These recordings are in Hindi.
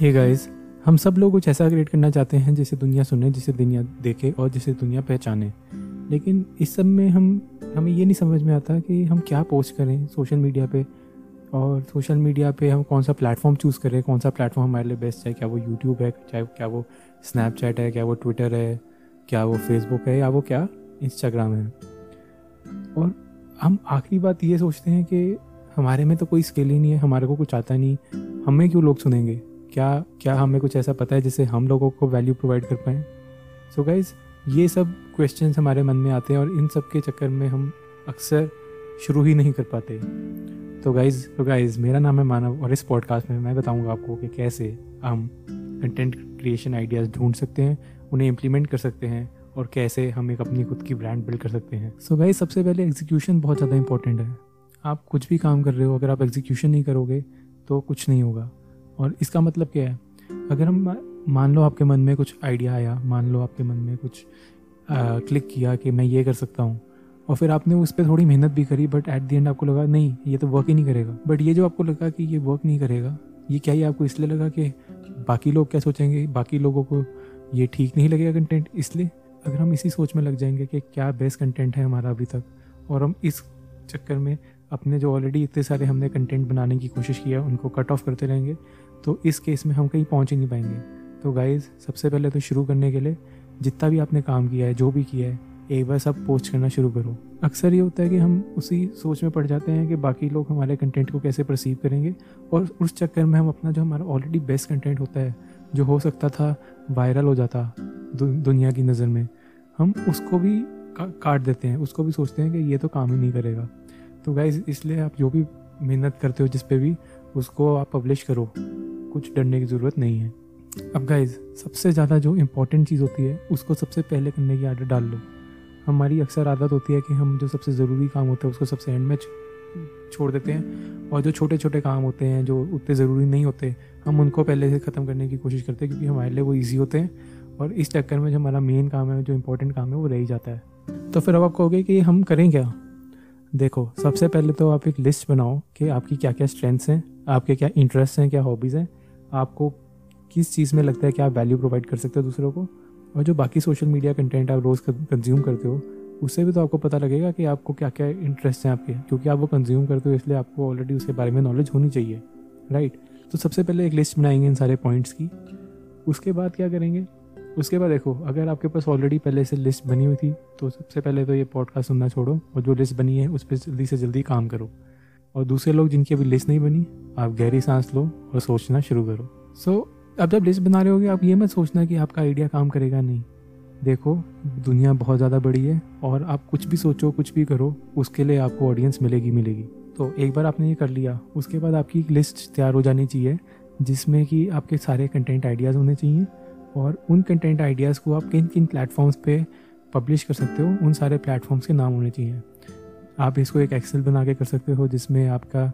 हे गाइस हम सब लोग कुछ ऐसा क्रिएट करना चाहते हैं जिसे दुनिया सुने, जिसे दुनिया देखे और जिसे दुनिया पहचाने। लेकिन इस सब में हम, हमें ये नहीं समझ में आता कि हम क्या पोस्ट करें सोशल मीडिया पे। और सोशल मीडिया पे हम कौन सा प्लेटफॉर्म चूज़ करें, कौन सा प्लेटफॉर्म हमारे लिए बेस्ट है। क्या वो यूट्यूब है, चाहे क्या वो स्नैपचैट है, क्या वो ट्विटर है, क्या वो फेसबुक है, या वो क्या इंस्टाग्राम है। और हम आखिरी बात ये सोचते हैं कि हमारे में तो कोई स्किल ही नहीं है, हमारे को कुछ आता नहीं। हमें क्यों लोग सुनेंगे? क्या क्या हमें कुछ ऐसा पता है जिससे हम लोगों को वैल्यू प्रोवाइड कर पाएँ? सो गाइज़ ये सब क्वेश्चन हमारे मन में आते हैं और इन सब के चक्कर में हम अक्सर शुरू ही नहीं कर पाते। तो गाइज़ तो गाइज़ मेरा नाम है मानव और इस पॉडकास्ट में मैं बताऊँगा आपको कि कैसे हम कंटेंट क्रिएशन आइडियाज़ ढूंढ सकते हैं, उन्हें इम्प्लीमेंट कर सकते हैं और कैसे हम एक अपनी खुद की ब्रांड बिल्ड कर सकते हैं। सो so गाइज़ सबसे पहले एग्जीक्यूशन बहुत ज़्यादा इंपॉर्टेंट है। आप कुछ भी काम कर रहे हो, अगर आप एग्जीक्यूशन नहीं करोगे तो कुछ नहीं होगा। और इसका मतलब क्या है? अगर हम मान लो आपके मन में कुछ आइडिया आया मान लो आपके मन में कुछ आ, क्लिक किया कि मैं ये कर सकता हूँ और फिर आपने उस पर थोड़ी मेहनत भी करी बट एट द एंड आपको लगा नहीं ये तो वर्क ही नहीं करेगा। बट ये जो आपको लगा कि ये वर्क नहीं करेगा ये क्या ही आपको इसलिए लगा कि बाकी लोग क्या सोचेंगे? बाकी लोगों को ये ठीक नहीं लगेगा कंटेंट इसलिए अगर हम इसी सोच में लग जाएँगे कि क्या बेस्ट कंटेंट है हमारा अभी तक और हम इस चक्कर में अपने जो ऑलरेडी इतने सारे हमने कंटेंट बनाने की कोशिश किया उनको कट ऑफ़ करते रहेंगे तो इस केस में हम कहीं पहुँच ही नहीं पाएँगे। तो गाइज़ सबसे पहले तो शुरू करने के लिए जितना भी आपने काम किया है जो भी किया है एक बार सब पोस्ट करना शुरू करो। अक्सर ये होता है कि हम उसी सोच में पड़ जाते हैं कि बाकी लोग हमारे कंटेंट को कैसे परसीव करेंगे और उस चक्कर में हम अपना जो हमारा ऑलरेडी बेस्ट कंटेंट होता है जो हो सकता था वायरल हो जाता दु, दुनिया की नज़र में। हम उसको भी का, काट देते हैं उसको भी सोचते हैं कि ये तो काम ही नहीं करेगा। तो गाइज़ इसलिए आप जो भी मेहनत करते हो, जिस पे भी, उसको आप पब्लिश करो। कुछ डरने की ज़रूरत नहीं है। अब गाइज़ सबसे ज़्यादा जो इम्पोर्टेंट चीज़ होती है, उसको सबसे पहले करने की आदत डाल लो। हमारी अक्सर आदत होती है कि हम जो सबसे ज़रूरी काम होता है, उसको सबसे एंड में छोड़ देते हैं। और जो छोटे छोटे काम होते हैं, जो उतने ज़रूरी नहीं होते, हम उनको पहले से ख़त्म करने की कोशिश करते हैं, क्योंकि हमारे लिए वो ईजी होते हैं। और इस चक्कर में जो हमारा मेन काम है, जो इंपॉर्टेंट काम है, वो रह ही जाता है। तो फिर अब आप कहोगे कि हम करें क्या? देखो, सबसे पहले तो आप एक लिस्ट बनाओ कि आपकी क्या क्या स्ट्रेंथ्स हैं, आपके क्या इंटरेस्ट हैं, क्या हॉबीज़ हैं, आपको किस चीज़ में लगता है कि आप वैल्यू प्रोवाइड कर सकते हो दूसरों को, और जो बाकी सोशल मीडिया कंटेंट आप रोज़ कंज्यूम करते हो, उससे भी तो आपको पता लगेगा कि आपको क्या क्या इंटरेस्ट हैं आपके, क्योंकि आप वो कंज्यूम करते हो इसलिए आपको ऑलरेडी उसके बारे में नॉलेज होनी चाहिए राइट तो सबसे पहले एक लिस्ट बनाएँगे इन सारे पॉइंट्स की, उसके बाद क्या करेंगे? उसके बाद देखो अगर आपके पास ऑलरेडी पहले से लिस्ट बनी हुई थी तो सबसे पहले तो ये पॉडकास्ट सुनना छोड़ो और जो लिस्ट बनी है उस पर जल्दी से जल्दी काम करो। और दूसरे लोग जिनकी अभी लिस्ट नहीं बनी आप गहरी सांस लो और सोचना शुरू करो। सो so, अब जब लिस्ट बना रहे होगे आप ये मत सोचना कि आपका आइडिया काम करेगा नहीं। देखो दुनिया बहुत ज़्यादा बड़ी है और आप कुछ भी सोचो कुछ भी करो उसके लिए आपको ऑडियंस मिलेगी मिलेगी। तो एक बार आपने ये कर लिया उसके बाद आपकी एक लिस्ट तैयार हो जानी चाहिए जिसमें कि आपके सारे कंटेंट आइडियाज़ होने चाहिए। और उन कंटेंट आइडियाज़ को आप किन किन प्लेटफॉर्म्स पे पब्लिश कर सकते हो, उन सारे प्लेटफॉर्म्स के नाम होने चाहिए। आप इसको एक एक्सेल बना के कर सकते हो, जिसमें आपका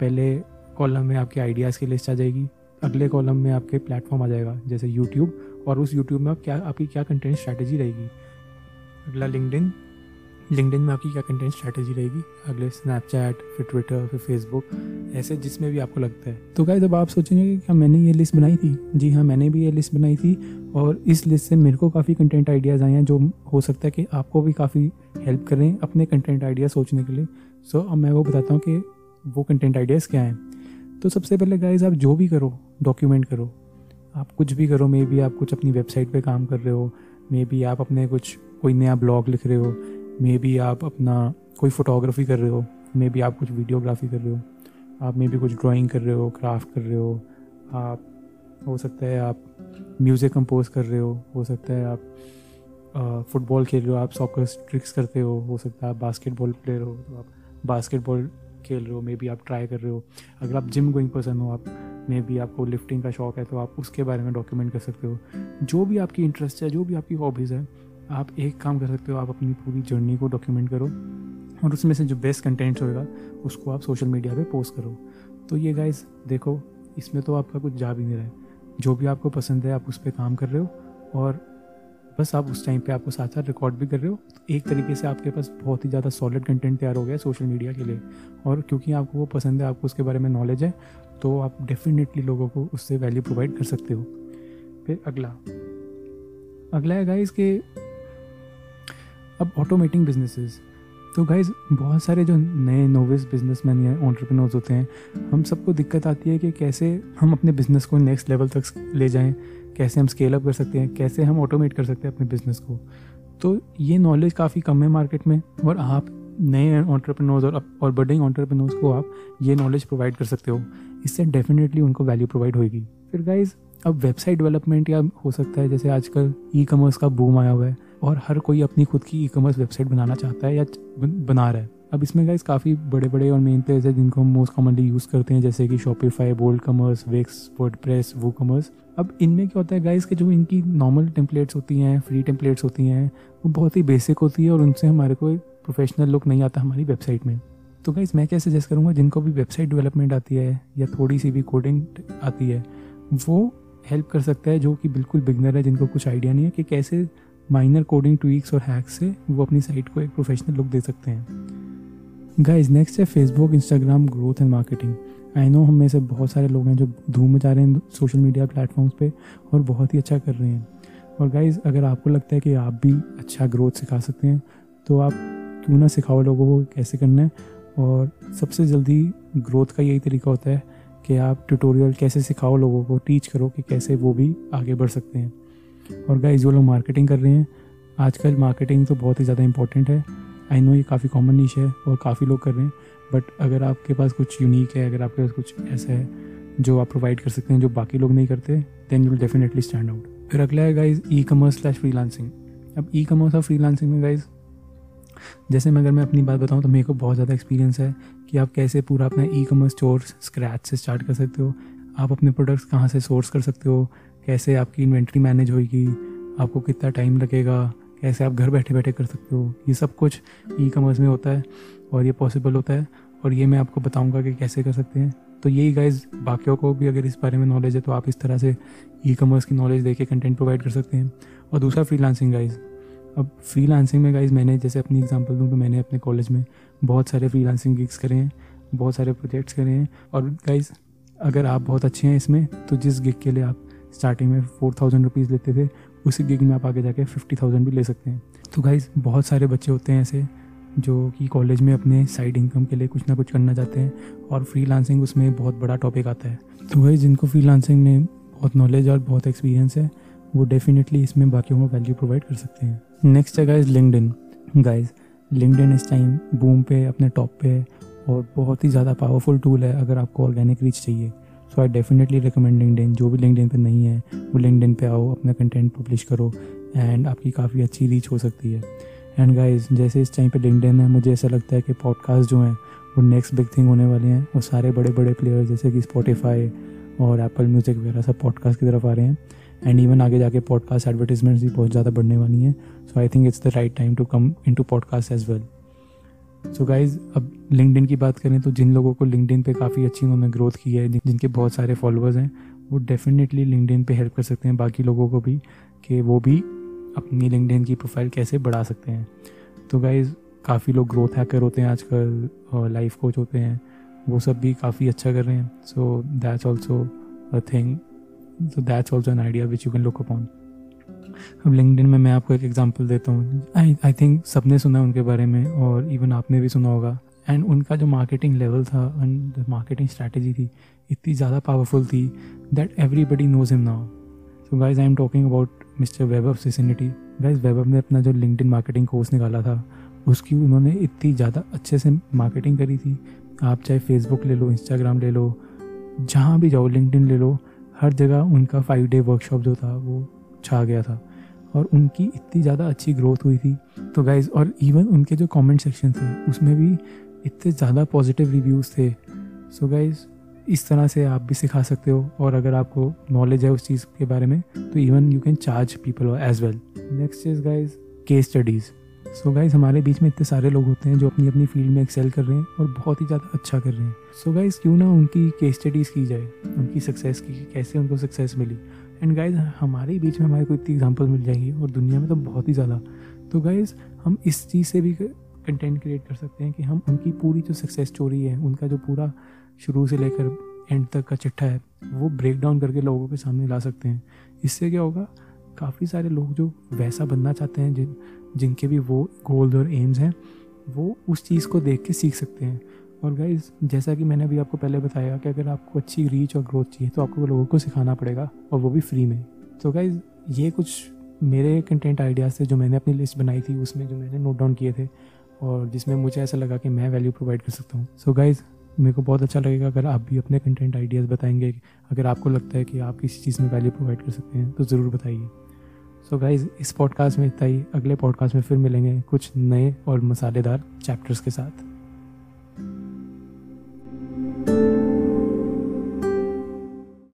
पहले कॉलम में आपके आइडियाज़ की लिस्ट आ जाएगी, अगले कॉलम में आपके प्लेटफॉर्म आ जाएगा, जैसे यूट्यूब और उस यूट्यूब में आप क्या, आपकी क्या कंटेंट स्ट्रैटेजी रहेगी। अगला लिंकडिन लिंकडिन में आपकी क्या कंटेंट स्ट्रैटेजी रहेगी? अगले स्नैपचैट फिर ट्विटर फिर फेसबुक ऐसे जिसमें भी आपको लगता है। तो गाइस जब आप सोचेंगे कि क्या मैंने ये लिस्ट बनाई थी? जी हाँ मैंने भी ये लिस्ट बनाई थी और इस लिस्ट से मेरे को काफ़ी कंटेंट आइडियाज़ आए हैं जो हो सकता है कि आपको भी काफ़ी हेल्प करें अपने कंटेंट आइडिया सोचने के लिए। सो अब मैं वो बताता हूँ कि वो कंटेंट आइडियाज़ क्या हैं। तो सबसे पहले गाइज़ आप जो भी करो डॉक्यूमेंट करो। आप कुछ भी करो मे बी आप कुछ अपनी वेबसाइट पे काम कर रहे हो मे बी आप अपने कुछ कोई नया ब्लॉग लिख रहे हो मे बी आप अपना कोई फोटोग्राफी कर रहे हो मे बी आप कुछ वीडियोग्राफी कर रहे हो, आप मे बी कुछ ड्राइंग कर रहे हो क्राफ्ट कर रहे हो, आप, हो सकता है आप म्यूज़िक कंपोज कर रहे हो हो सकता है आप फुटबॉल खेल रहे हो, आप सॉकर ट्रिक्स करते हो हो सकता है आप बास्केटबॉल प्लेयर हो तो आप बास्केटबॉल खेल रहे हो मे बी आप ट्राई कर रहे हो। अगर आप जिम गोइंग पर्सन हो, आप मे बी आपको लिफ्टिंग का शौक है तो आप उसके बारे में डॉक्यूमेंट कर सकते हो। जो भी आपकी इंटरेस्ट है, जो भी आपकी हॉबीज़ है आप एक काम कर सकते हो, आप अपनी पूरी जर्नी को डॉक्यूमेंट करो और उसमें से जो बेस्ट कंटेंट होगा, उसको आप सोशल मीडिया पे पोस्ट करो। तो ये गाइज़ देखो, इसमें तो आपका कुछ जा भी नहीं रहा है। जो भी आपको पसंद है, आप उस पर काम कर रहे हो और बस आप उस टाइम पे आपको साथ साथ रिकॉर्ड भी कर रहे हो। तो एक तरीके से आपके पास बहुत ही ज़्यादा सॉलिड कंटेंट तैयार हो गया है सोशल मीडिया के लिए। और क्योंकि आपको वो पसंद है, आपको उसके बारे में नॉलेज है तो आप डेफिनेटली लोगों को उससे वैल्यू प्रोवाइड कर सकते हो। फिर अगला। अगला है गाइस के अब ऑटोमेटिंग बिजनेसेस तो गाइज़ बहुत सारे जो नए नोविस बिजनेसमैन या ऑन्टरप्रेनोर्स होते हैं, हम सबको दिक्कत आती है कि कैसे हम अपने बिज़नेस को नेक्स्ट लेवल तक ले जाएँ, कैसे हम स्केल अप कर सकते हैं, कैसे हम ऑटोमेट कर सकते हैं अपने बिज़नेस को। तो ये नॉलेज काफ़ी कम है मार्केट में, और आप नए ऑन्टरप्रेनोर्स और और बडिंग ऑन्टरप्रेनोर्स को आप ये नॉलेज प्रोवाइड कर सकते हो। इससे डेफिनेटली उनको वैल्यू प्रोवाइड होगी फिर गाइज़ अब वेबसाइट डेवलपमेंट या हो सकता है, जैसे आजकल ई कॉमर्स का बूम आया हुआ है। और हर कोई अपनी खुद की ई कॉमर्स वेबसाइट बनाना चाहता है या बना रहा है। अब इसमें गाइज़ काफ़ी बड़े बड़े और मेन प्लेयर्स हैं जिनको हम मोस्ट कॉमनली यूज़ करते हैं, जैसे कि Shopify bold commerce Wix WordPress WooCommerce अब इनमें क्या होता है गाइज़ के जो इनकी नॉर्मल टेम्पलेट्स होती हैं फ्री टेम्पलेट्स होती हैं, वो बहुत ही बेसिक होती है और उनसे हमारे को प्रोफेशनल लुक नहीं आता हमारी वेबसाइट में। तो गाइज़ मैं क्या सजेस्ट करूँगा, जिनको भी वेबसाइट डेवलपमेंट आती है या थोड़ी सी भी कोडिंग आती है, वो हेल्प कर सकता है जो कि बिल्कुल बिगनर है, जिनको कुछ आइडिया नहीं है कि कैसे माइनर कोडिंग ट्वीक्स और हैक्स से वो अपनी साइट को एक प्रोफेशनल लुक दे सकते हैं। गाइज़ नेक्स्ट है Facebook Instagram growth and marketing I know हम में से बहुत सारे लोग हैं जो धूम मचा रहे हैं सोशल मीडिया प्लेटफॉर्म्स पे और बहुत ही अच्छा कर रहे हैं। और गाइज़ अगर आपको लगता है कि आप भी अच्छा ग्रोथ सिखा सकते हैं तो आप क्यों ना सिखाओ लोगों को कैसे करना है? और सबसे जल्दी ग्रोथ का यही तरीका होता है कि आप ट्यूटोरियल कैसे सिखाओ लोगों को टीच करो कि कैसे वो भी आगे बढ़ सकते हैं। और गाइज़ जो लोग मार्केटिंग कर रहे हैं। आजकल मार्केटिंग तो बहुत ही ज़्यादा इंपॉर्टेंट है। आई नो ये काफ़ी कॉमन नीच है और काफ़ी लोग कर रहे हैं। बट अगर आपके पास कुछ यूनिक है, अगर आपके पास कुछ ऐसा है जो आप प्रोवाइड कर सकते हैं, जो बाकी लोग नहीं करते then you definitely stand out फिर अगला है guys e commerce slash freelancing अब ई कमर्स और फ्रीलांसिंग में गाइज़ जैसे मैं अगर मैं अपनी बात बताऊँ तो मेरे को बहुत ज़्यादा एक्सपीरियंस है कि आप कैसे पूरा अपना ई कमर्स स्टोर स्क्रैच से स्टार्ट कर सकते हो। आप अपने प्रोडक्ट्स कहाँ से सोर्स कर सकते हो? कैसे आपकी इन्वेंट्री मैनेज होगी, आपको कितना टाइम लगेगा, कैसे आप घर बैठे बैठे कर सकते हो, ये सब कुछ ई कॉमर्स में होता है और ये पॉसिबल होता है और ये मैं आपको बताऊँगा कि कैसे कर सकते हैं। तो यही गाइज़ बाकियों को भी अगर इस बारे में नॉलेज है तो आप इस तरह से ई कॉमर्स की नॉलेज दे के कंटेंट प्रोवाइड कर सकते हैं। और दूसरा फ्री लांसिंग गाइज़ अब फ्री लांसिंग में गाइज़ मैंने जैसे अपनी एग्जांपल दूँ तो मैंने अपने कॉलेज में बहुत सारे फ्री लांसिंग गिग्स करे हैं, बहुत सारे प्रोजेक्ट्स करे हैं। और गाइज़ अगर आप बहुत अच्छे हैं इसमें तो जिस गिग के लिए आप स्टार्टिंग में फोर थाउज़ेंड रुपीज़ लेते थे, उसी गिग में आप आगे जाके फिफ्टी थाउज़ेंड भी ले सकते हैं। तो गाइज़ बहुत सारे बच्चे होते हैं ऐसे, जो कि कॉलेज में अपने साइड इनकम के लिए कुछ ना कुछ करना चाहते हैं, और फ्री लांसिंग उसमें बहुत बड़ा टॉपिक आता है। तो भाई, जिनको फ्री लांसिंग में बहुत नॉलेज और बहुत एक्सपीरियंस है, वो डेफिनेटली इसमें बाकियों को वैल्यू प्रोवाइड कर सकते हैं। नेक्स्ट है guys LinkedIn guys LinkedIn इस टाइम बूम पे, अपने टॉप पे है, और बहुत ही ज़्यादा पावरफुल टूल है, अगर आपको ऑर्गेनिक रीच चाहिए। So I definitely recommend LinkedIn जो भी लिंकड पे नहीं है, वो लिंकड पे आओ, अपना कंटेंट पब्लिश करो एंड आपकी काफ़ी अच्छी रीच हो सकती है। एंड गाइज़ जैसे इस टाइम पे लिंकड है, मुझे ऐसा लगता है कि पॉडकास्ट जो हैं, वो नेक्स्ट बिग थिंग होने वाले हैं। और सारे बड़े बड़े प्लेयर जैसे कि स्पॉटिफाई और एप्पल म्यूज़िक वगैरह सब पॉडकास्ट की तरफ़ आ रहे हैं। एंड इवन आगे जाके पॉडकास्ट एडवर्टीजमेंट्स भी बहुत ज़्यादा बढ़ने वाली हैं। So I think it's the right time to come into podcast as well so guys अब लिंकड की बात करें तो जिन लोगों को लिंकड पे काफ़ी अच्छी उन्होंने ग्रोथ की है जिनके बहुत सारे फॉलोअर्स हैं, वो डेफिनेटली लिंकड पे हेल्प कर सकते हैं। बाकी लोगों को भी कि वो भी अपनी लिंकड की प्रोफ़ाइल कैसे बढ़ा सकते हैं। तो गाइज़ काफ़ी लोग ग्रोथ हैकर होते हैं आजकल और लाइफ कोच होते हैं, वो सब भी काफ़ी अच्छा कर रहे हैं। So that's also a thing so that's also an idea which you can look upon अब लिंकडिन में मैं आपको एक एग्जांपल देता हूँ। आई आई थिंक सबने सुना उनके बारे में और इवन आपने भी सुना होगा। एंड उनका जो मार्केटिंग लेवल था एंड मार्केटिंग स्ट्रैटेजी थी, इतनी ज़्यादा पावरफुल थी that everybody knows him now so guys I am talking about mister Web सिसिनिटी guys Web ने अपना जो लिंकडिन मार्केटिंग कोर्स निकाला था, उसकी उन्होंने इतनी ज़्यादा अच्छे से मार्केटिंग करी थी। आप चाहे फेसबुक ले लो इंस्टाग्राम ले लो, जहाँ भी जाओ लिंकडिन ले लो, हर जगह उनका फाइव डे वर्कशॉप जो था, वो छा गया था और उनकी इतनी ज़्यादा अच्छी ग्रोथ हुई थी। तो गाइज़ और इवन उनके जो कमेंट सेक्शन थे, उसमें भी इतने ज़्यादा पॉजिटिव रिव्यूज़ थे। सो गाइज़ इस तरह से आप भी सिखा सकते हो और अगर आपको नॉलेज है उस चीज़ के बारे में तो even you can charge people as well next is guys case studies so so guys हमारे बीच में इतने सारे लोग होते हैं जो अपनी अपनी फ़ील्ड में एक्सेल कर रहे हैं और बहुत ही ज़्यादा अच्छा कर रहे हैं। सो so गाइज़ क्यों ना उनकी केस स्टडीज़ की जाए, उनकी सक्सेस की कैसे उनको सक्सेस मिली। एंड गाइज़ हमारे बीच में हमारे को इतनी एग्ज़ाम्पल मिल जाएँगी और दुनिया में तो बहुत ही ज़्यादा। तो गाइज़ हम इस चीज़ से भी कंटेंट क्रिएट कर सकते हैं कि हम उनकी पूरी जो सक्सेस स्टोरी है, उनका जो पूरा शुरू से लेकर एंड तक का चिट्ठा है, वो ब्रेक डाउन करके लोगों के सामने ला सकते हैं। इससे क्या होगा? काफ़ी सारे लोग जो वैसा बनना चाहते हैं, जिन, जिनके भी वो गोल्स और एम्स हैं, वो उस चीज़ को देख के सीख सकते हैं। और गाइज़ जैसा कि मैंने अभी आपको पहले बताया कि अगर आपको अच्छी रीच और ग्रोथ चाहिए तो आपको लोगों को सिखाना पड़ेगा, और वो भी फ्री में। तो गाइज़ ये कुछ मेरे कंटेंट आइडियाज़ थे जो मैंने अपनी लिस्ट बनाई थी, उसमें जो मैंने नोट डाउन किए थे, और जिसमें मुझे ऐसा लगा कि मैं वैल्यू प्रोवाइड कर सकता हूँ। सो गाइज़ मेरे को बहुत अच्छा लगेगा अगर आप भी अपने कंटेंट आइडियाज़ बताएँगे, अगर आपको लगता है कि आप किसी चीज़ में वैल्यू प्रोवाइड कर सकते हैं तो ज़रूर बताइए। सो गाइज़ इस पॉडकास्ट में इतना ही। अगले पॉडकास्ट में फिर मिलेंगे कुछ नए और मसालेदार चैप्टर्स के साथ।